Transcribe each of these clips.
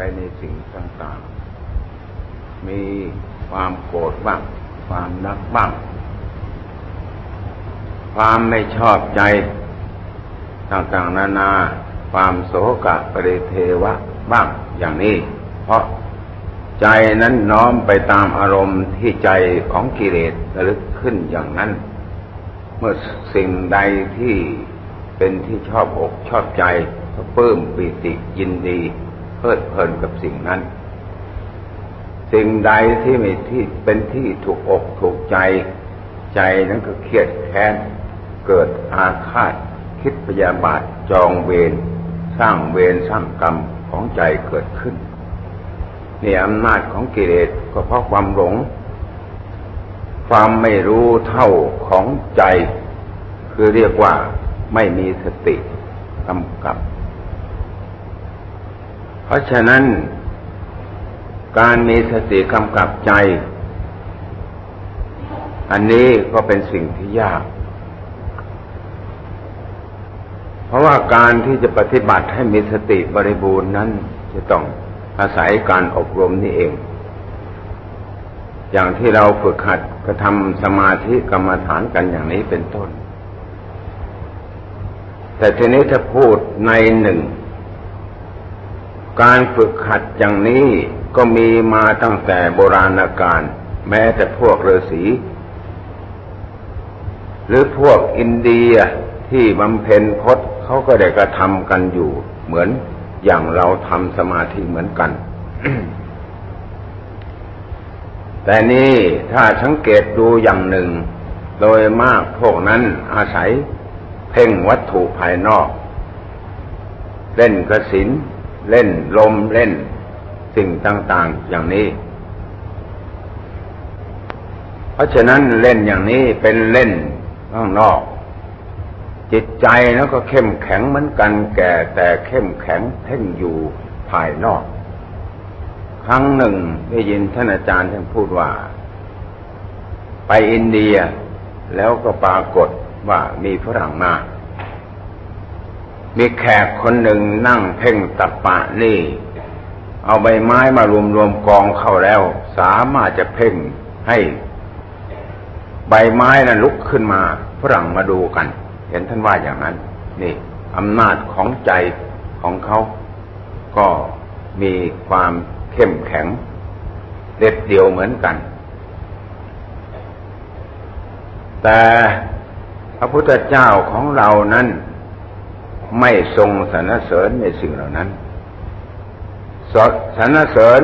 ไปในสิ่งต่างๆ มีความโกรธบ้าง ความรักบ้าง ความไม่ชอบใจ ต่างๆ นานา ความโศกะปริเทวะบ้างอย่างนี้ เพราะใจนั้นน้อมไปตามอารมณ์ที่ใจของกิเลสระลึกขึ้นอย่างนั้น เมื่อสิ่งใดที่เป็นที่ชอบอกชอบใจก็ปลื้มปีติยินดี เพลิดเพลินกับสิ่งนั้น สิ่งใดที่ไม่ที่เป็นที่ถูกอกถูกใจ ใจนั้นก็เครียดแค้น เกิดอาฆาต คิดพยาบาทจองเวรสร้างเวรสร้างกรรมของใจเกิดขึ้นนี่อำนาจของกิเลสก็เพราะความหลง ความไม่รู้เท่าของใจ คือเรียกว่าไม่มีสติกำกับ เพราะฉะนั้น การมีสติกำกับใจ อันนี้ก็เป็นสิ่งที่ยาก เพราะว่าการที่จะปฏิบัติให้มีสติบริบูรณ์นั้น จะต้องอาศัยการอบรมนี่เอง อย่างที่เราฝึกหัดกระทำสมาธิกรรมฐานกันอย่างนี้เป็นต้น แต่ทีนี้ถ้าพูดในหนึ่ง การฝึกหัดอย่างนี้ก็มีมาตั้งแต่โบราณกาลแม้แต่พวกฤาษีหรือพวกอินเดียที่บำเพ็ญพจน์เขาก็ได้กระทำกันอยู่ เหมือนอย่างเราทำสมาธิเหมือนกัน แต่นี่ถ้าสังเกตดูอย่างหนึ่ง โดยมากพวกนั้นอาศัยเพ่งวัตถุภายนอก เล่นกระสิน เล่นลมเล่นสิ่งต่าง ๆ อย่างนี้ เพราะฉะนั้นเล่นอย่างนี้เป็นเล่นข้างนอก จิตใจแล้วก็เข้มแข็งเหมือนกันแก่ แต่เข้มแข็งเพ่งอยู่ภายนอก ครั้งหนึ่งได้ยินท่านอาจารย์ท่านพูดว่า ไปอินเดียแล้วก็ปรากฏว่ามีฝรั่งมา มีแขกคนหนึ่งนั่งเพ่งตับปะนี่ เอาใบไม้มารวมรวมกองเข้าแล้ว สามารถจะเพ่งให้ ใบไม้นั้นลุกขึ้นมาฝรั่งมาดูกัน เห็นท่านว่าอย่างนั้น นี่อำนาจของใจของเขาก็มีความเข้มแข็ง เด็ดเดี่ยวเหมือนกัน แต่พระพุทธเจ้าของเรานั้น ไม่ทรงสรรเสริญในสิ่งเหล่านั้นสรรเสริญ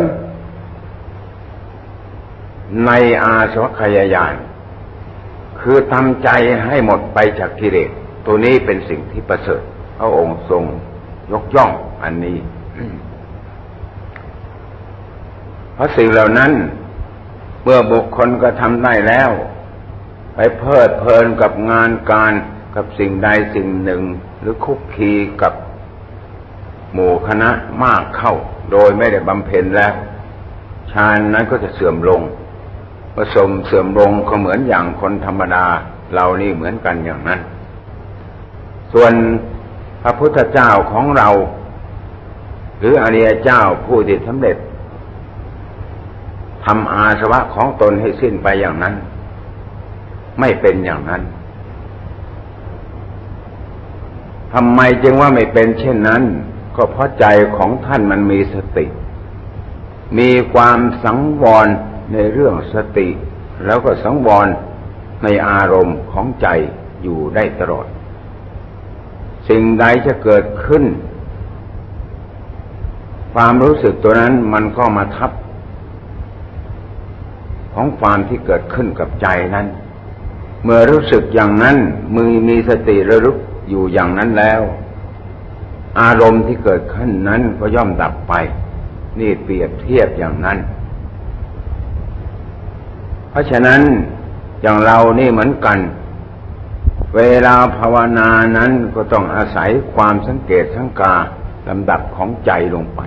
ในอาสวัคยายาน คือทำใจให้หมดไปจากกิเลสตัวนี้เป็นสิ่งที่ประเสริฐพระองค์ทรงยกย่องอันนี้ เพราะสิ่งเหล่านั้น เมื่อบุคคลก็ทำได้แล้ว ไปเพลิดเพลินกับงานการ กับสิ่งใดสิ่งหนึ่ง หรือคุกคีกับหมู่คณะมากเข้า โดยไม่ได้บำเพ็ญแล้วฌานนั้นก็จะเสื่อมลงผสมเสื่อมลงก็เหมือนอย่างคนธรรมดาเรานี่เหมือนกันอย่างนั้น ส่วนพระพุทธเจ้าของเรา หรืออริยเจ้าผู้ที่สำเร็จทำอาสวะของตนให้สิ้นไปอย่างนั้น ไม่เป็นอย่างนั้น ทำไมจึงว่าไม่เป็นเช่นนั้น ก็เพราะใจของท่านมันมีสติ มีความสังวรในเรื่องสติ แล้วก็สังวรในอารมณ์ของใจอยู่ได้ตลอด สิ่งใดจะเกิดขึ้น ความรู้สึกตัวนั้นมันก็มาทับ ของความที่เกิดขึ้นกับใจนั้น เมื่อรู้สึกอย่างนั้นมือมีสติระลึก อยู่อย่างนั้นแล้ว อารมณ์ที่เกิดขึ้นนั้นก็ย่อมดับไป นี่เปรียบเทียบอย่างนั้น เพราะฉะนั้นอย่างเรานี่เหมือนกัน เวลาภาวนานั้นก็ต้องอาศัยความสังเกตสังกาลำดับของใจลงไป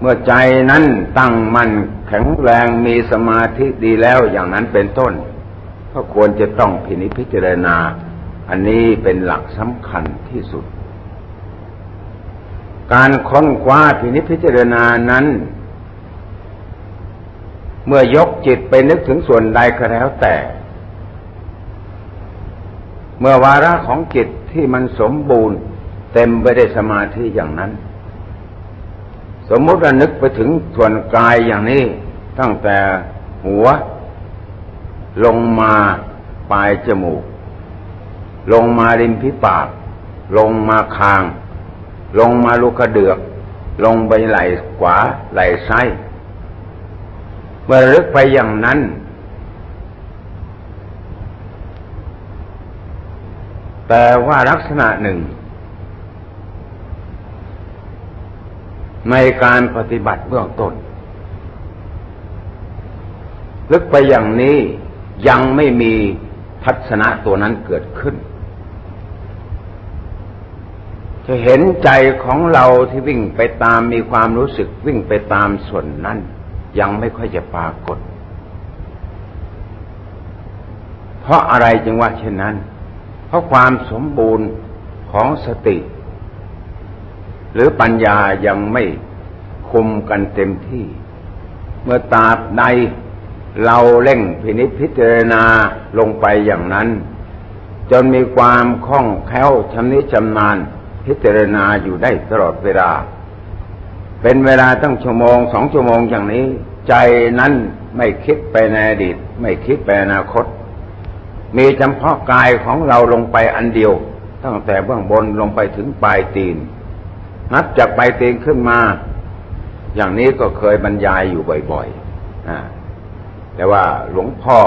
เมื่อใจนั้นตั้งมั่นแข็งแรงมีสมาธิดีแล้วอย่างนั้นเป็นต้น ก็ควรจะต้องพินิจพิจารณา อันนี้เป็นหลักสำคัญที่สุด การค้นคว้าพินิจพิจารณานั้น เมื่อยกจิตไปนึกถึงส่วนใดก็แล้วแต่ เมื่อวาระของจิตที่มันสมบูรณ์ เต็มไปได้วยสมาธิอย่างนั้น สมมติว่านึกไปถึงส่วนกายอย่างนี้ ตั้งแต่หัว ลงมาปลายจมูก ลงมาริมพิปาก ลงมาคาง ลงมาลูกกระเดือก ลงไปไหล่ขวาไหล่ซ้ายเมื่อลึกไปอย่างนั้น แต่ว่าลักษณะหนึ่ง ในการปฏิบัติเบื้องต้น ลึกไปอย่างนี้ยังไม่มีทัศนะตัวนั้นเกิดขึ้นจะ เห็นใจของเราที่วิ่งไปตามมีความรู้สึกวิ่งไปตามส่วนนั้น ยังไม่ค่อยจะปรากฏ เพราะอะไรจึงว่าเช่นนั้น เพราะความสมบูรณ์ของสติ หรือปัญญายังไม่คุมกันเต็มที่ เมื่อตาในเราเล่งพินิจพิจารณาลงไปอย่างนั้น จนมีความคล่องแคล่วชำนิชำนาญ พิจารณาอยู่ได้ตลอดเวลา เป็นเวลาตั้งชั่วโมงสองชั่วโมงอย่างนี้ ใจนั้นไม่คิดไปในอดีต ไม่คิดไปอนาคต มีจำเพาะกายของเราลงไปอันเดียว ตั้งแต่เบื้องบนลงไปถึงปลายตีน นับจากปลายตีนขึ้นมา อย่างนี้ก็เคยบรรยายอยู่บ่อยๆแต่ว่าหลวงพ่อ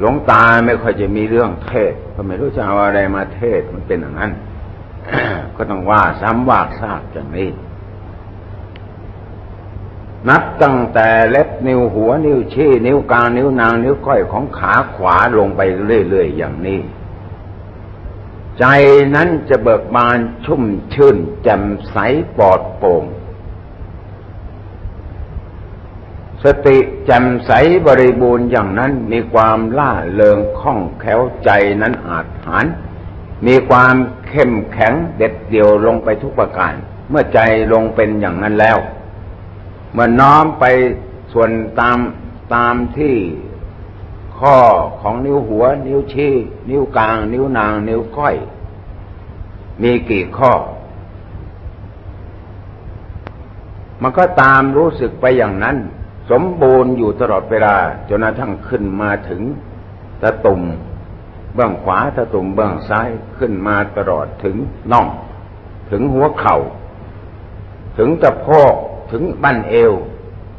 หลวงตาไม่ค่อยจะมีเรื่องเทศก็ไม่รู้จะเอาอะไรมาเทศมันเป็นอย่างนั้น ก็ต้องว่าซ้ำว่าซากอย่างนี้ นับตั้งแต่เล็บนิ้วหัวนิ้วชี้นิ้วกลางนิ้วนางนิ้วก้อยของขาขวาลงไปเรื่อยๆอย่างนี้ ใจนั้นจะเบิกบานชุ่มชื่นแจ่มใสปลอดโปร่งสติแจ่มใสบริบูรณ์อย่างนั้นมีความล่าเริงคล่องแคล่วใจนั้นอาจหาร มีความเข้มแข็งเด็ดเดี่ยวลงไปทุกประการ เมื่อใจลงเป็นอย่างนั้นแล้ว เมื่อน้อมไปส่วนตามตามที่ข้อของนิ้วหัว นิ้วชี้ นิ้วกลาง นิ้วนาง นิ้วก้อย มีกี่ข้อ มันก็ตามรู้สึกไปอย่างนั้น สมบูรณ์อยู่ตลอดเวลาจนกระทั่งขึ้นมาถึงตะตุ่ม เบื้องขวาตะตุ่มเบื้องซ้ายขึ้นมาตลอดถึงน่อง ถึงหัวเข่า ถึงตะโพกถึงบั้นเอว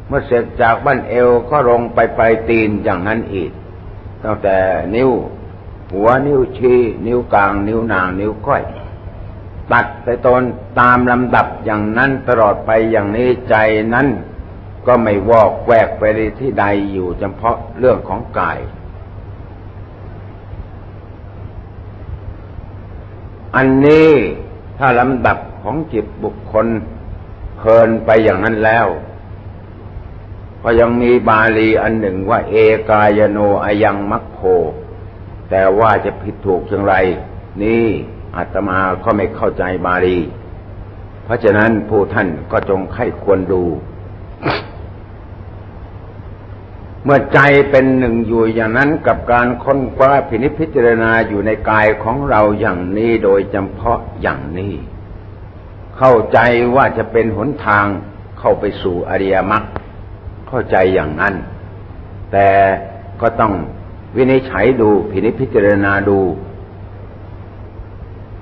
เมื่อเสร็จจากบั้นเอวก็ลงไปปลายตีนอย่างนั้นอีกตั้งแต่นิ้ว หัวนิ้วชี้ นิ้วกลาง นิ้วนาง นิ้วก้อย ตัดไปตนตามลำดับอย่างนั้นตลอดไปอย่างนี้ใจนั้นก็ไม่วอกแวกไปที่ใดอยู่เฉพาะเรื่องของกาย อันนี้ถ้าลำดับของจิตบุคคลเพลินไปอย่างนั้นแล้ว ก็ยังมีบาลีอันหนึ่งว่า เอกายโนอายังมัคโค แต่ว่าจะผิดถูกอย่างไร นี่อาตมาก็ไม่เข้าใจบาลี เพราะฉะนั้นผู้ท่านก็จงไข้ควรดู เมื่อใจเป็นหนึ่งอยู่อย่างนั้นกับการค้นคว้าพินิจพิจารณาอยู่ในกายของเราอย่างนี้โดยจำเพาะอย่างนี้ เข้าใจว่าจะเป็นหนทางเข้าไปสู่อริยมรรคเข้าใจอย่างนั้น แต่ก็ต้องวินิจฉัยดูพินิจพิจารณาดู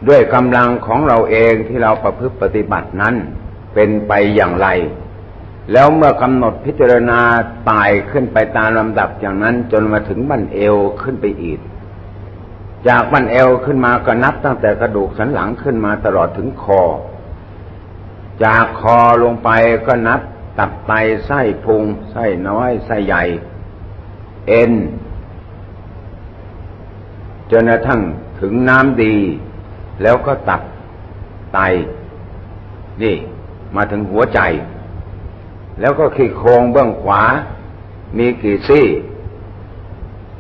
ด้วยกำลังของเราเองที่เราประพฤติปฏิบัตินั้นเป็นไปอย่างไร แล้วเมื่อกำหนดพิจารณาตายขึ้นไปตามลำดับอย่างนั้น จนมาถึงบั้นเอวขึ้นไปอีก จากบั้นเอวขึ้นมาก็นับตั้งแต่กระดูกสันหลังขึ้นมาตลอดถึงคอ จากคอลงไปก็นับตับไตไส้พุงไส้น้อยไส้ใหญ่ เอ็นจนกระทั่งถึงน้ำดี แล้วก็ตับไต นี่ มาถึงหัวใจ แล้วก็ขี้โครงเบื้องขวา มีกี่ซี่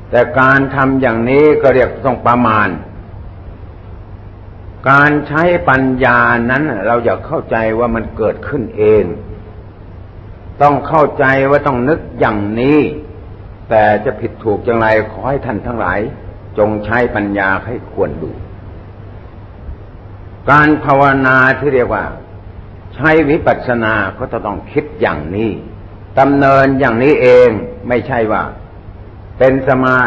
แต่การทำอย่างนี้ก็เรียกต้องประมาณ การใช้ปัญญานั้นเราอยากเข้าใจว่ามันเกิดขึ้นเอง ต้องเข้าใจว่าต้องนึกอย่างนี้ แต่จะผิดถูกอย่างไรขอให้ท่านทั้งหลาย จงใช้ปัญญาให้ควรดู การภาวนาที่เรียกว่า ช้วิปัสสนาก็จะต้องคิดอย่างนี้ดำเนินอย่างนี้เองไม่ใช่ว่า เป็นสมา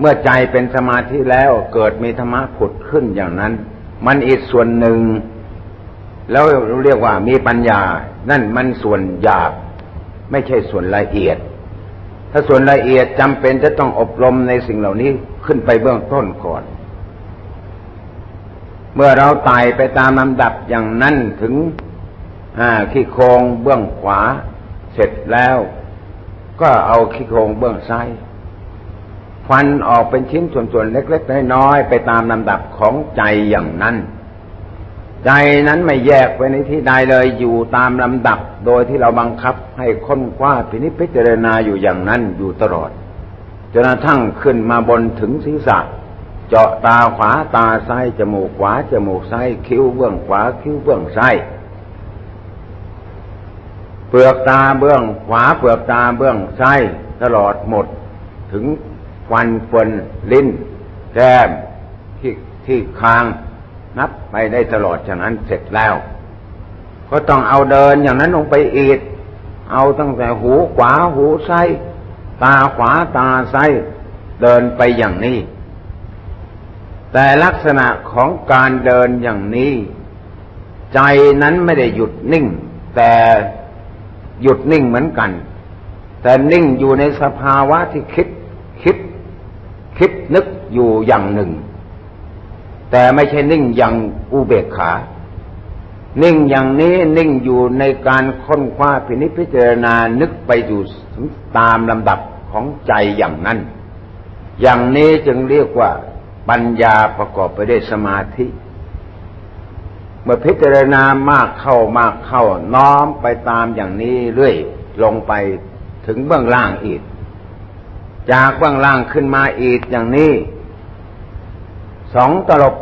เมื่อใจเป็นสมาธิแล้วเกิดมีธรรมะผุดขึ้นอย่างนั้น มันอีกส่วนหนึ่ง แล้วเรียกว่ามีปัญญา นั่นมันส่วนหยาบ ไม่ใช่ส่วนละเอียด ถ้าส่วนละเอียดจำเป็นจะต้องอบรมในสิ่งเหล่านี้ขึ้นไปเบื้องต้นก่อน เมื่อเราไต่ไปตามลำดับอย่างนั้นถึง ขี้โครงเบื้องขวา เสร็จแล้ว ก็เอาขี้โครงเบื้องซ้ายฟันออกเป็นชิ้นส่วนๆเล็กๆน้อยๆไปตามลำดับของใจอย่างนั้น ใจนั้นไม่แยกไปในที่ใดเลยอยู่ตามลำดับ โดยที่เราบังคับให้ค้นคว้าพินิจพิจารณาอยู่อย่างนั้นอยู่ตลอดจนกระทั่งขึ้นมาบนถึงศีรษะ เจาะตาขวาตาซ้ายจมูกขวาจมูกซ้ายคิ้วเบื้องขวาคิ้วเบื้องซ้าย ปลือกตาเบื้องขวาเปลือกตาเบื้องซ้ายตลอดหมด ถึงฟันฟนลิ้นแก้มที่ที่คางนับไปได้ตลอดฉะนั้นเสร็จแล้ว ก็ต้องเอาเดินอย่างนั้นลงไปอีก เอาตั้งแต่หูขวาหูซ้ายตาขวาตาซ้ายเดินไปอย่างนี้ แต่ลักษณะของการเดินอย่างนี้ ใจนั้นไม่ได้หยุดนิ่ง แต่ หยุดนิ่งเหมือนกัน แต่นิ่งอยู่ในสภาวะที่คิดคิด คิดนึกอยู่อย่างหนึ่ง แต่ไม่ใช่นิ่งอย่างอุเบกขา นิ่งอย่างนี้นิ่งอยู่ในการค้นคว้าพินิจพิจารณานึกไปอยู่ตามลำดับของใจอย่างนั้น อย่างนี้จึงเรียกว่าปัญญาประกอบไปด้วยสมาธิ เมื่อพิจารณามากเข้ามากเข้า น้อมไปตามอย่างนี้เรื่อยลงไปถึงเบื้องล่างอีก จากเบื้องล่างขึ้นมาอีกอย่างนี้ สองตลบ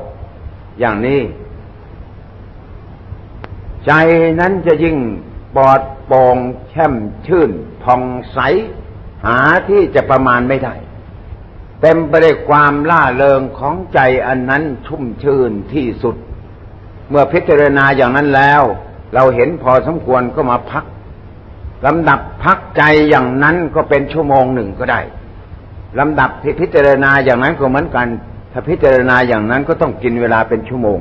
อย่างนี้ ใจนั้นจะยิ่งปลอดโปร่งแช่มชื่นผ่องใส หาที่จะประมาณไม่ได้เต็มไปด้วยความล่าเริงของใจอันนั้นชุ่มชื่นที่สุด เมื่อพิจารณาอย่างนั้นแล้ว เราเห็นพอสมควรก็มาพักลำดับพักใจอย่างนั้นก็เป็นชั่วโมงหนึ่งก็ได้ลำดับที่พิจารณาอย่างนั้นก็เหมือนกัน ถ้าพิจารณาอย่างนั้นก็ต้องกินเวลาเป็นชั่วโมง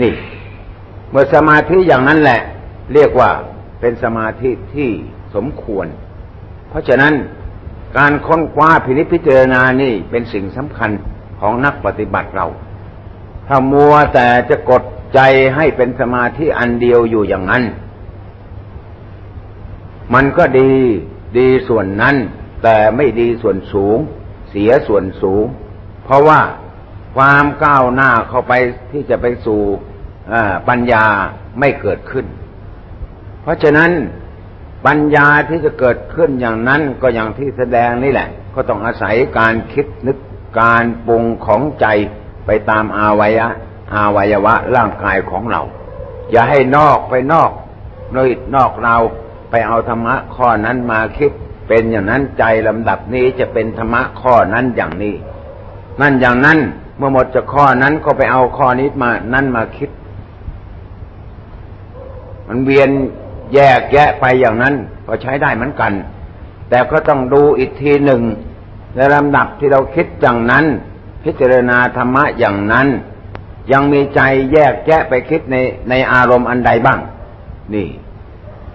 นี่ เมื่อสมาธิอย่างนั้นแหละ เรียกว่าเป็นสมาธิที่สมควร เพราะฉะนั้นการค้นคว้าพินิจพิจารณานี่เป็นสิ่งสำคัญของนักปฏิบัติเรา ถ้ามัวแต่จะกด ใจให้เป็นสมาธิอันเดียวอยู่อย่างนั้น มันก็ดีดีส่วนนั้น แต่ไม่ดีส่วนสูง เสียส่วนสูง เพราะว่าความก้าวหน้าเข้าไปที่จะไปสู่ปัญญาไม่เกิดขึ้น เพราะฉะนั้นปัญญาที่จะเกิดขึ้นอย่างนั้นก็อย่างที่แสดงนี่แหละ ก็ต้องอาศัยการคิดนึกการปรุงของใจไปตามอาวัยะ อวัยวะร่างกายของเรา อย่าให้นอกไปนอกโดยนอกเราไปเอาธรรมะข้อนั้นมาคิด เป็นอย่างนั้นใจลำดับนี้จะเป็นธรรมะข้อนั้นอย่างนี้ นั่นอย่างนั้นเมื่อหมดจากข้อนั้นก็ไปเอาข้อนี้มานั่นมาคิด มันเวียนแยกแยะไปอย่างนั้นก็ใช้ได้เหมือนกัน แต่ก็ต้องดูอีกทีหนึ่งในลำดับที่เราคิดอย่างนั้น พิจารณาธรรมะอย่างนั้น ยังมีใจแยกแยะไปคิดในในอารมณ์อันใดบ้าง นี่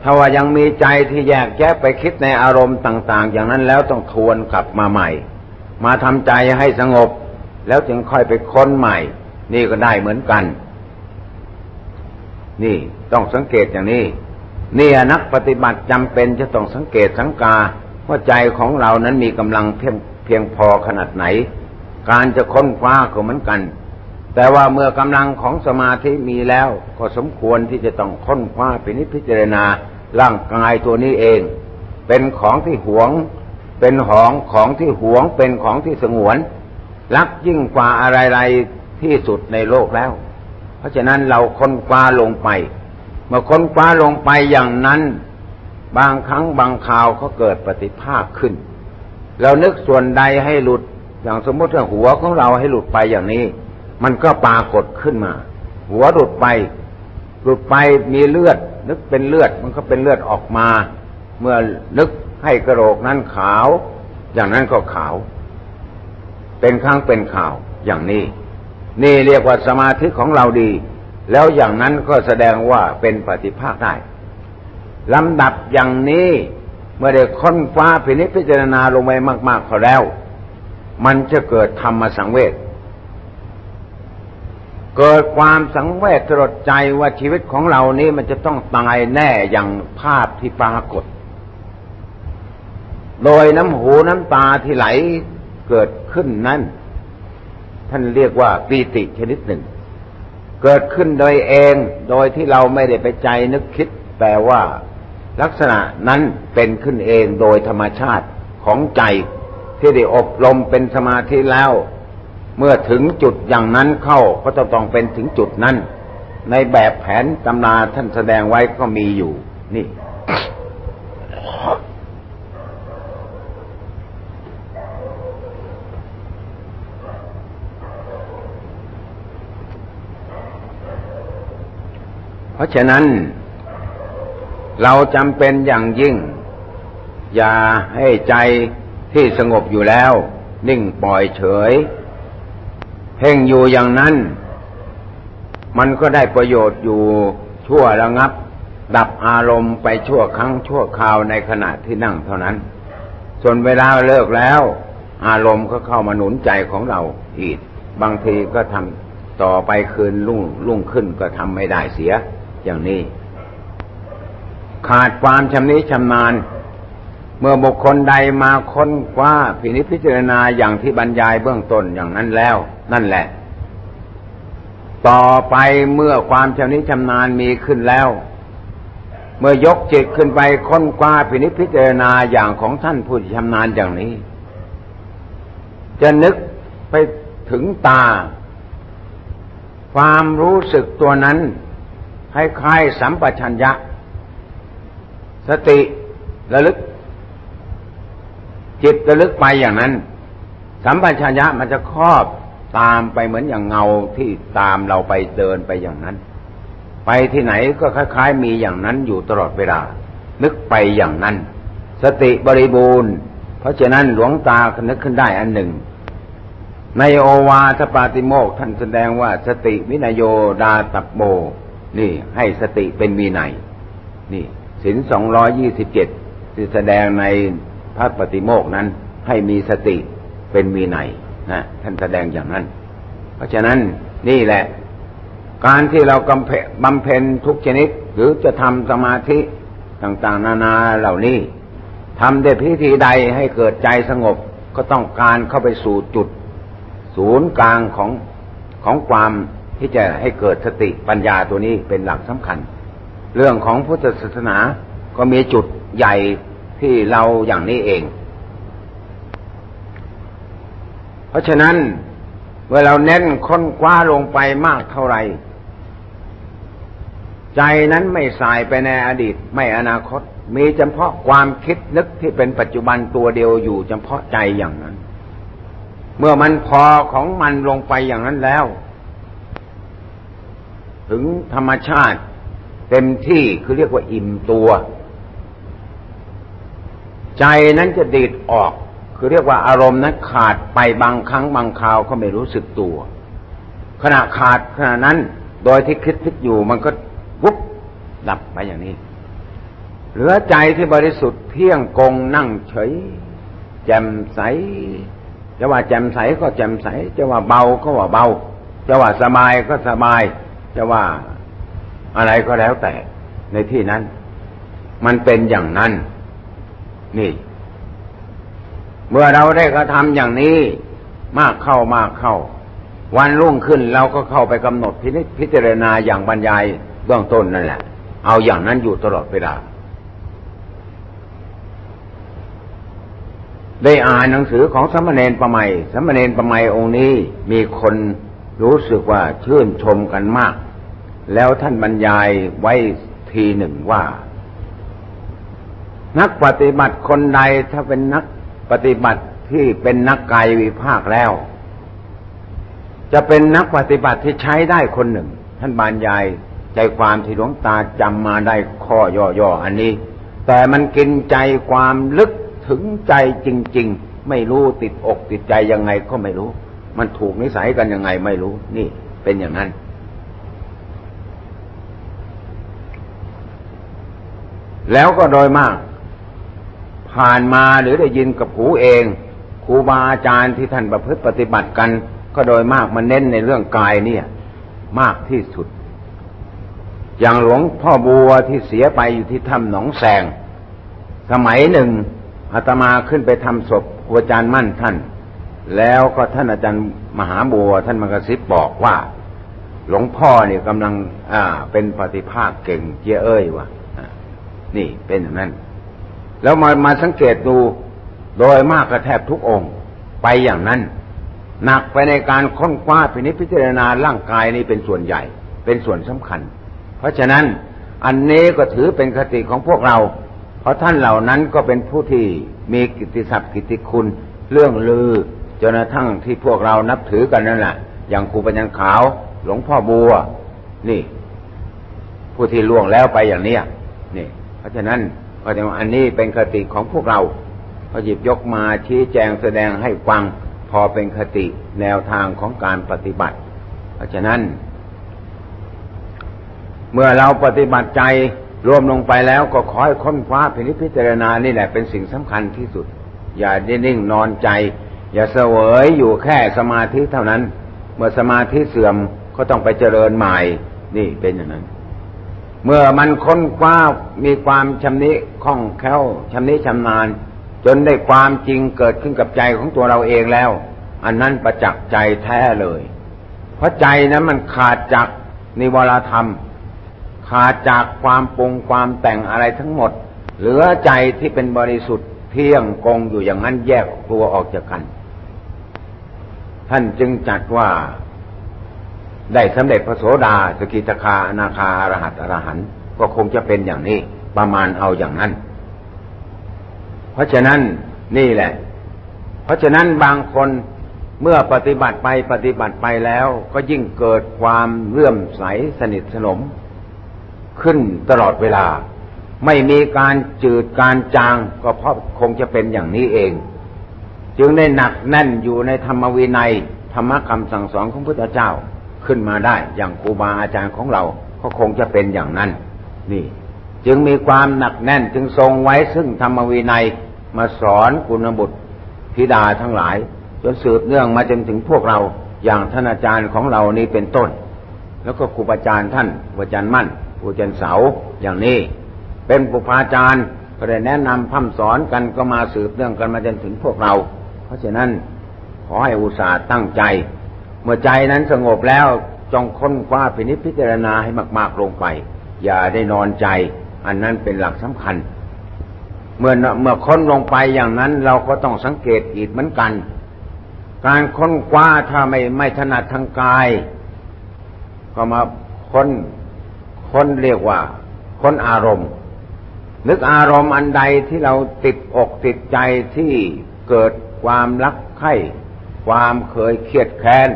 ถ้าว่ายังมีใจที่แยกแยะไปคิดในอารมณ์ต่าง ๆ อย่างนั้นแล้วต้องทวนกลับมาใหม่ มาทำใจให้สงบ แล้วจึงค่อยไปค้นใหม่ นี่ก็ได้เหมือนกัน นี่ต้องสังเกตอย่างนี้นี่นักปฏิบัติจำเป็นจะต้องสังเกตสังกาว่าใจของเรานั้นมีกำลังเพียงเพียงพอขนาดไหน การจะค้นคว้าก็เหมือนกัน แต่ว่าเมื่อกำลังของสมาธิมีแล้วก็สมควรที่จะต้องค้นคว้าไปนิพพิจารณาร่างกายตัวนี้เอง เป็นของที่หวง เป็นของของที่หวง เป็นของที่สงวน รักยิ่งกว่าอะไรๆที่สุดในโลกแล้ว เพราะฉะนั้นเราค้นคว้าลงไป เมื่อค้นคว้าลงไปอย่างนั้น บางครั้งบางคราวก็เกิดปฏิภาคขึ้น เรานึกส่วนใดให้หลุดอย่างสมมติว่าหัวของเราให้หลุดไปอย่างนี้ มันก็ปรากฏขึ้นมา หัวหลุดไปหลุดไปมีเลือด นึกเป็นเลือด มันก็เป็นเลือดออกมา เมื่อนึกให้กระโหลกนั้นขาว อย่างนั้นก็ขาว เป็นครั้งเป็นข่าวอย่างนี้ นี่เรียกว่าสมาธิของเราดี แล้วอย่างนั้นก็แสดงว่าเป็นปฏิภาคได้ลำดับอย่างนี้เมื่อได้ค้นฟ้าพินิจพิจารณาลงไปมาก ๆเขาแล้ว มันจะเกิดธรรมสังเวช เกิดความสังเวชสลดใจว่าชีวิตของเรานี้มันจะต้องตายแน่อย่างภาพที่ปรากฏ โดยน้ำหูน้ำตาที่ไหลเกิดขึ้นนั้น ท่านเรียกว่าปีติชนิดหนึ่ง เกิดขึ้นโดยเองโดยที่เราไม่ได้ไปใจนึกคิด แต่ว่าลักษณะนั้นเป็นขึ้นเองโดยธรรมชาติของใจที่ได้อบรมเป็นสมาธิแล้ว เมื่อถึงจุดอย่างนั้นเข้าก็จะต้องเป็นถึงจุดนั้น ในแบบแผนตำนาท่านแสดงไว้ก็มีอยู่ นี่ เพราะฉะนั้น เราจำเป็นอย่างยิ่ง อย่าให้ใจที่สงบอยู่แล้ว นิ่งปล่อยเฉย เพ่งอยู่อย่างนั้น มันก็ได้ประโยชน์อยู่ชั่วระงับ ดับอารมณ์ไปชั่วครั้งชั่วคราวในขณะที่นั่งเท่านั้น ส่วนเวลาเลิกแล้ว อารมณ์ก็เข้ามาหนุนใจของเราอีก บางทีก็ทำต่อไปคืนรุ่งรุ่งขึ้นก็ทำไม่ได้เสียอย่างนี้ ขาดความชำนิชำนาญ เมื่อบุคคลใดมาค้นคว้าพินิจพิจารณาอย่างที่บรรยายเบื้องต้นอย่างนั้นแล้ว นั่นแหละ ต่อไปเมื่อความชำนิชำนาญมีขึ้นแล้ว เมื่อยกจิตขึ้นไปค้นคว้าพินิจพิจารณาอย่างของท่านผู้ชำนาญอย่างนี้ จะนึกไปถึงตา ความรู้สึกตัวนั้นคล้ายๆสัมปชัญญะ สติระลึก จิตระลึกไปอย่างนั้น สัมปชัญญะมันจะครอบตามไปเหมือนอย่างเงาที่ตามเราไปเดินไปอย่างนั้น ไปที่ไหนก็คล้ายๆ มีอย่างนั้นอยู่ตลอดเวลา นึกไปอย่างนั้น สติบริบูรณ์ เพราะฉะนั้นหลวงตานึกขึ้นได้อันหนึ่ง ในโอวาทปาติโมกท่านแสดงว่าสติวินโยดาตับโบนี่ให้สติเป็นมีในนี่สินสองร้อยี่สิบเจ็ดที่แสดงใน พระปฏิโมกนั้นให้มีสติเป็นมีในนะท่านแสดงอย่างนั้น เพราะฉะนั้นนี่แหละ การที่เรากำเพบำเพ็ญทุกชนิด หรือจะทำสมาธิต่างๆ นานาเหล่านี้ทำด้วยพิธีใดให้เกิดใจสงบก็ต้องการเข้าไปสู่จุด ศูนย์กลางของของความที่จะให้เกิดสติปัญญาตัวนี้เป็นหลักสำคัญ เรื่องของพุทธศาสนาก็มีจุดใหญ่ ที่เราอย่างนี้เอง เพราะฉะนั้นเมื่อเราเน้นค้นคว้าลงไปมากเท่าไหร่ ใจนั้นไม่สายไปในอดีตไม่อนาคต มีเฉพาะความคิดนึกที่เป็นปัจจุบันตัวเดียวอยู่เฉพาะใจอย่างนั้น เมื่อมันพอของมันลงไปอย่างนั้นแล้ว ถึงธรรมชาติเต็มที่คือเรียกว่าอิ่มตัว ใจนั้นจะดีดออก คือเรียกว่าอารมณ์นั้นขาดไปบางครั้งบางคราวก็ไม่รู้สึกตัว ขณะขาดขณะนั้นโดยที่คิดคิดอยู่มันก็วุบดับไปอย่างนี้ เหลือใจที่บริสุทธิ์เที่ยงกงนั่งเฉย แจ่มใสจะว่าแจ่มใสก็แจ่มใส จะว่าเบาก็ว่าเบา จะว่าสบายก็สบาย จะว่าอะไรก็แล้วแต่ในที่นั้น มันเป็นอย่างนั้น นี่ เมื่อเราได้กระทำอย่างนี้มากเข้ามากเข้า วันรุ่งขึ้นเราก็เข้าไปกำหนดพินิจพิจารณาอย่างบรรยายเบื้องต้นนั่นแหละ เอาอย่างนั้นอยู่ตลอดเวลา ได้อ่านหนังสือของสมณเณรประไมสมณเณรประไมองค์นี้มีคนรู้สึกว่าชื่นชมกันมาก แล้วท่านบรรยายไว้ทีหนึ่งว่า นักปฏิบัติคนใดถ้าเป็นนักปฏิบัติที่เป็นนักกายวิภาคแล้ว จะเป็นนักปฏิบัติที่ใช้ได้คนหนึ่ง ท่านบรรยายใจความที่หลวงตาจำมาได้ข้อย่อๆอันนี้ แต่มันกินใจความลึกถึงใจจริง ๆ ไม่รู้ติดอกติดใจยังไงก็ไม่รู้ มันถูกนิสัยกันยังไงไม่รู้ นี่เป็นอย่างนั้นแล้วก็โดยมาก ผ่านมาหรือได้ยินกับหูเองครูบาอาจารย์ที่ท่านประพฤติปฏิบัติกัน ก็โดยมากมันเน้นในเรื่องกายเนี่ย มากที่สุด อย่างหลวงพ่อบัวที่เสียไปอยู่ที่ถ้ำหนองแสง สมัยหนึ่งอาตมาขึ้นไปทำศพครูอาจารย์มั่นท่าน แล้วก็ท่านอาจารย์มหาบัวท่านมังกรซิบบอกว่า หลวงพ่อเนี่ยกำลัง อ่า เป็นปฏิภาคเก่งเจ้เอ้ยวะนี่เป็นอย่างนั้น แล้วมามาสังเกตดูโดยมากกระแทบทุกองค์ไปอย่างนั้น หนักไปในการค้นคว้าพินิจพิจารณาร่างกายนี้เป็นส่วนใหญ่ เป็นส่วนสำคัญ เพราะฉะนั้นอันนี้ก็ถือเป็นคติของพวกเรา เพราะท่านเหล่านั้นก็เป็นผู้ที่มีกิตติศัพท์กิตติคุณ เรื่องลือจนกระทั่งที่พวกเรานับถือกันนั่นแหละอย่างครูปัญญาขาว หลวงพ่อบัว นี่ ผู้ที่ล่วงแล้วไปอย่างเนี้ยนี่ เพราะฉะนั้น ก็จะอันนี้เป็นคติของพวกเราก็หยิบยกมาชี้แจงแสดงให้ฟังพอเป็นคติแนวทางของการปฏิบัติ เพราะฉะนั้น เมื่อเราปฏิบัติใจรวมลงไปแล้วก็คอยค้นคว้าพินิจพิจารณานี่แหละเป็นสิ่งสำคัญที่สุด อย่าได้นิ่งนอนใจ อย่าเสวยอยู่แค่สมาธิเท่านั้น เมื่อสมาธิเสื่อมก็ต้องไปเจริญใหม่ นี่เป็นอย่างนั้น เมื่อมันค้นคว้ามีความชำนิคล่องแคล่วชำนิชำนาญ จนได้ความจริงเกิดขึ้นกับใจของตัวเราเองแล้ว อันนั้นประจักษ์ใจแท้เลย เพราะใจนั้นมันขาดจากนิวรธรรม ขาดจากความปรุงความแต่งอะไรทั้งหมด เหลือใจที่เป็นบริสุทธิ์เที่ยงกงอยู่อย่างนั้นแยกตัวออกจากกัน ท่านจึงจัดว่า ได้สำเร็จพระโสดาสกิตาคาอนาคาอรหัตอรหันก็คงจะเป็นอย่างนี้ ประมาณเอาอย่างนั้น เพราะฉะนั้นนี่แหละ เพราะฉะนั้นบางคนเมื่อปฏิบัติไปปฏิบัติไปแล้วก็ยิ่งเกิดความเลื่อมใสสนิทสนม ขึ้นตลอดเวลา ไม่มีการจืดการจางก็เพราะคงจะเป็นอย่างนี้เอง จึงได้หนักแน่นอยู่ในธรรมวินัย ธรรมคำสั่งสอนของพระพุทธเจ้า ขึ้นมาได้ อย่างครูบาอาจารย์ของเราก็คงจะเป็นอย่างนั้น นี่ จึงมีความหนักแน่นจึงทรงไว้ซึ่งธรรมวินัยมาสอนกุณบุตรธิดาทั้งหลาย จนสืบเนื่องมาจนถึงพวกเราอย่างท่านอาจารย์ของเรานี้เป็นต้น แล้วก็ครูบาอาจารย์ท่านครูอาจารย์มั่นครูอาจารย์เสาอย่างนี้ เป็นปุพาจารย์ก็ได้แนะนำพัฒสอนกันก็มาสืบเนื่องกันมาจนถึงพวกเรา เพราะฉะนั้นขอให้อุตส่าห์ตั้งใจ เมื่อใจนั้นสงบแล้วจงค้นคว้าพินิจพิจารณาให้มาก ๆลงไป อย่าได้นอนใจ อันนั้นเป็นหลักสำคัญ เมื่อเมื่อค้นลงไปอย่างนั้นเราก็ต้องสังเกตอีกเหมือนกัน การค้นคว้าถ้าไม่ไม่ถนัดทางกาย ก็มาค้นค้นเรียกว่า ค้นอารมณ์ นึกอารมณ์อันใดที่เราติดอกติดใจที่เกิดความรักใคร่ความเคยเครียดแค้น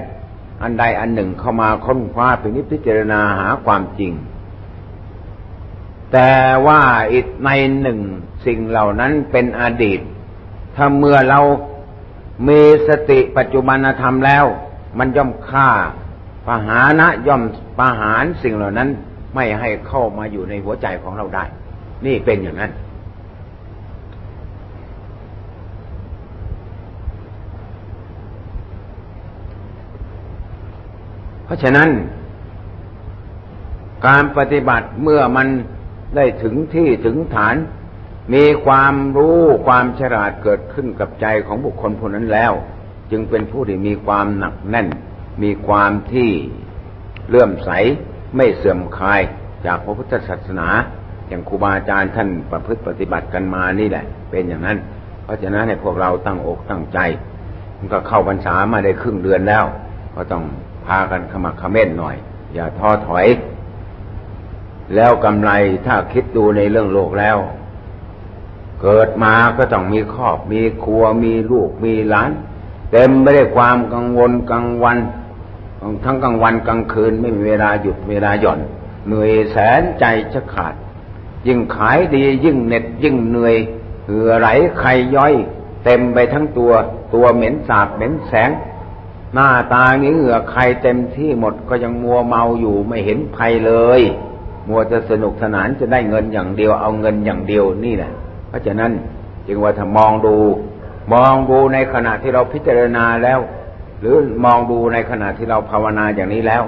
อันใดอันหนึ่งเข้ามาค้นคว้าพิจารณาหาความจริง แต่ว่าอีกในหนึ่งสิ่งเหล่านั้นเป็นอดีต ถ้าเมื่อเรามีสติปัจจุบันธรรมแล้ว มันย่อมฆ่าปหานะย่อมปหารสิ่งเหล่านั้นไม่ให้เข้ามาอยู่ในหัวใจของเราได้ นี่เป็นอย่างนั้น เพราะฉะนั้น การปฏิบัติเมื่อมันได้ถึงที่ถึงฐาน มีความรู้ความฉลาดเกิดขึ้นกับใจของบุคคลผู้นั้นแล้ว จึงเป็นผู้ที่มีความหนักแน่น มีความที่เลื่อมใสไม่เสื่อมคลายจากพระพุทธศาสนา อย่างครูบาอาจารย์ท่านประพฤติปฏิบัติกันมานี่แหละ เป็นอย่างนั้น เพราะฉะนั้นให้พวกเราตั้งอกตั้งใจ มันก็เข้าพรรษามาได้ครึ่งเดือนแล้ว ก็ต้อง พากันขมักขม้นหน่อย อย่าท้อถอย แล้วกำไรถ้าคิดดูในเรื่องโลกแล้ว เกิดมาก็ต้องมีครอบ มีครัวมีลูกมีหลาน เต็มไม่ได้ความกังวลกลางวัน ทั้งกลางวันกลางคืนไม่มีเวลาหยุดเวลาหย่อน เหนื่อยแสนใจจะขาด ยิ่งขายดียิ่งเหน็ดยิ่งเหนื่อยเหือไหลไขย่อย เต็มไปทั้งตัว ตัวเหม็นสาบเหม็นแสง หน้าตานี้เหงื่อใครเต็มที่หมดก็ยังมัวเมาอยู่ไม่เห็นภัยเลย มัวจะสนุกสนานจะได้เงินอย่างเดียวเอาเงินอย่างเดียวนี่แหละเพราะฉะนั้นจึงว่าถ้ามองดู มองดูในขณะที่เราพิจารณาแล้ว หรือมองดูในขณะที่เราภาวนาอย่างนี้แล้ว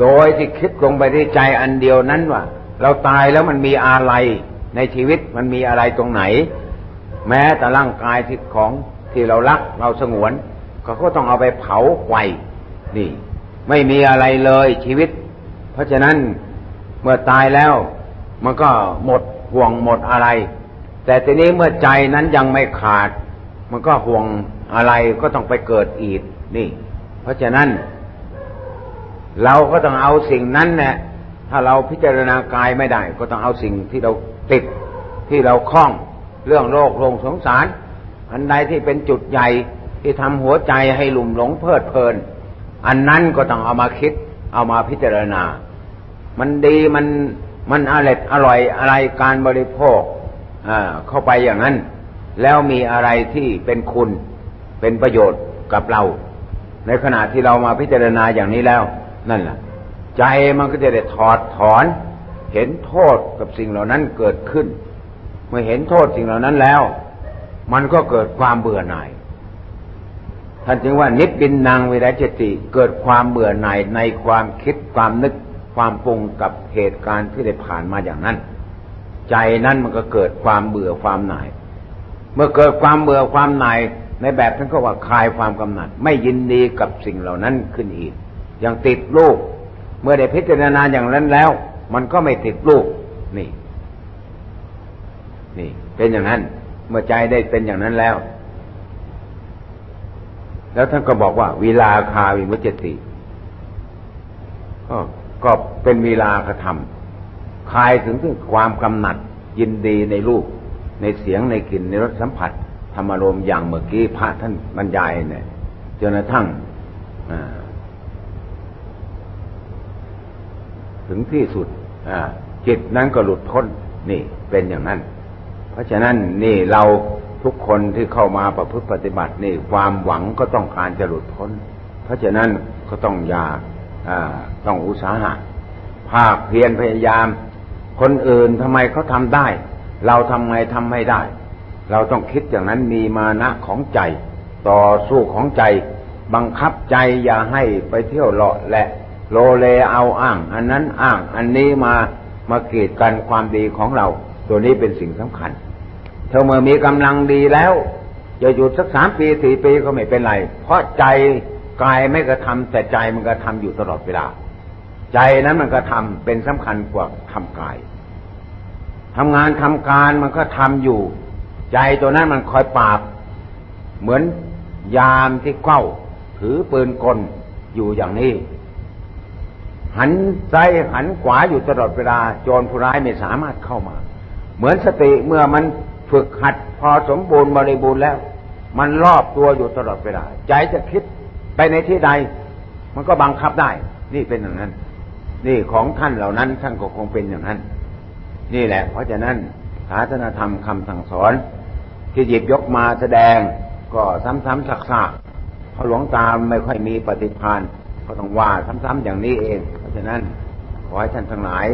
โดยที่คิดลงไปที่ใจอันเดียวนั้นว่าเราตายแล้วมันมีอะไรในชีวิตมันมีอะไรตรงไหน แม้แต่ร่างกายที่ของที่เรารักเราสงวน ก็ก็ต้องเอาไปเผาไฟนี่ ไม่มีอะไรเลยชีวิต เพราะฉะนั้นเมื่อตายแล้ว มันก็หมดห่วงหมดอะไร แต่ทีนี้เมื่อใจนั้นยังไม่ขาด มันก็ห่วงอะไรก็ต้องไปเกิดอีกนี่ เพราะฉะนั้น เราก็ต้องเอาสิ่งนั้นเนี่ยถ้าเราพิจารณากายไม่ได้ ก็ต้องเอาสิ่งที่เราติดที่เราคล้อง เรื่องโรคโรงสงสาร อันใดที่เป็นจุดใหญ่ ที่ทำหัวใจให้หลุ่มหลงเพลิดเพลิน อันนั้นก็ต้องเอามาคิด เอามาพิจารณา มันดีมันมันอร่อยอร่อยอะไรการบริโภคเข้าไปอย่างนั้น แล้วมีอะไรที่เป็นคุณเป็นประโยชน์กับเรา ในขณะที่เรามาพิจารณาอย่างนี้แล้ว นั่นแหละใจมันก็จะได้ถอดถอน เห็นโทษกับสิ่งเหล่านั้นเกิดขึ้น เมื่อเห็นโทษสิ่งเหล่านั้นแล้ว มันก็เกิดความเบื่อหน่าย ท่านจึงว่านิพพินนางเวรจติเกิดความเบื่อหน่ายในความคิดความนึกความปรุงกับเหตุการณ์ที่ได้ผ่านมาอย่างนั้น ใจนั้นมันก็เกิดความเบื่อความหน่าย เมื่อเกิดความเบื่อความหน่ายในแบบท่านก็ว่าคลายความกำหนัด ไม่ยินดีกับสิ่งเหล่านั้นขึ้นอีก อยังติดลูกเมื่อได้พิจารณาอย่างนั้นแล้ว มันก็ไม่ติดลูกนี่ นี่ เป็นอย่างนั้น เมื่อใจได้เป็นอย่างนั้นแล้ว แล้วท่านก็บอกว่าวีลาคาวิมุจติก็ก็เป็นวีลากระทำคลายถึงถึงความกำหนัดยินดีในรูป ในเสียงในกลิ่นในรสสัมผัส ธรรมารมอย่างเมื่อกี้พระท่านบรรยายเนี่ยจนกระทั่งถึงที่สุดจิตนั้นก็หลุดพ้นนี่เป็นอย่างนั้น เพราะฉะนั้นนี่เรา ทุกคนที่เข้ามาประพฤติปฏิบัตินี่ความหวังก็ต้องการจะหลุดพ้น เพราะฉะนั้นก็ต้องอยาต้องอุตสาหะภาคเพียรพยายาม คนอื่นทำไมเขาทำได้ เราทำไงทำไม่ได้ เราต้องคิดอย่างนั้นมีมานะของใจ ต่อสู้ของใจ บังคับใจอย่าให้ไปเที่ยวเลาะแหละ โลเลเอาอ้าง อันนั้นอ้าง อันนี้มามาเกีดกันความดีของเรา ตัวนี้เป็นสิ่งสำคัญ เธอเมื่อมีกำลังดีแล้ว จะหยุดสักสามปีสี่ปีก็ไม่เป็นไร เพราะใจกายไม่กระทำแต่ใจมันกระทาอยู่ตลอดเวลา ใจนั้นมันกระทาเป็นสำคัญกว่าทำกายทำงานทำการมันก็ทำอยู่ ใจตัวนั้นมันคอยปราบ เหมือนยามที่เก้าถือปืนกลอยู่อย่างนี้ หันซ้ายหันขวาอยู่ตลอดเวลา โจรผู้ร้ายไม่สามารถเข้ามา เหมือนสติเมื่อมัน ฝึกหัดพอสมบูรณ์บริบูรณ์แล้ว มันรอบตัวอยู่ตลอดเวลาใจจะคิดไปในที่ใด มันก็บังคับได้ นี่เป็นอย่างนั้น นี่ของท่านเหล่านั้นท่านก็คงเป็นอย่างนั้น นี่แหละ เพราะฉะนั้นศาสนธรรมคำสั่งสอน ที่หยิบยกมาแสดงก็ซ้ำๆซักๆเพราะหลวงตาไม่ค่อยมีปฏิภาณก็ต้องว่าซ้ำๆอย่างนี้เอง เพราะฉะนั้นขอให้ท่านทั้งหลาย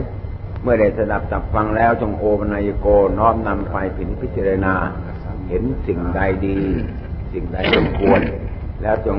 เมื่อได้สดับจับฟังแล้วจงโอปนายโกน้อมนำไปผินพิจารณา เห็นสิ่งใดดี สิ่งใดสมควร แล้วจง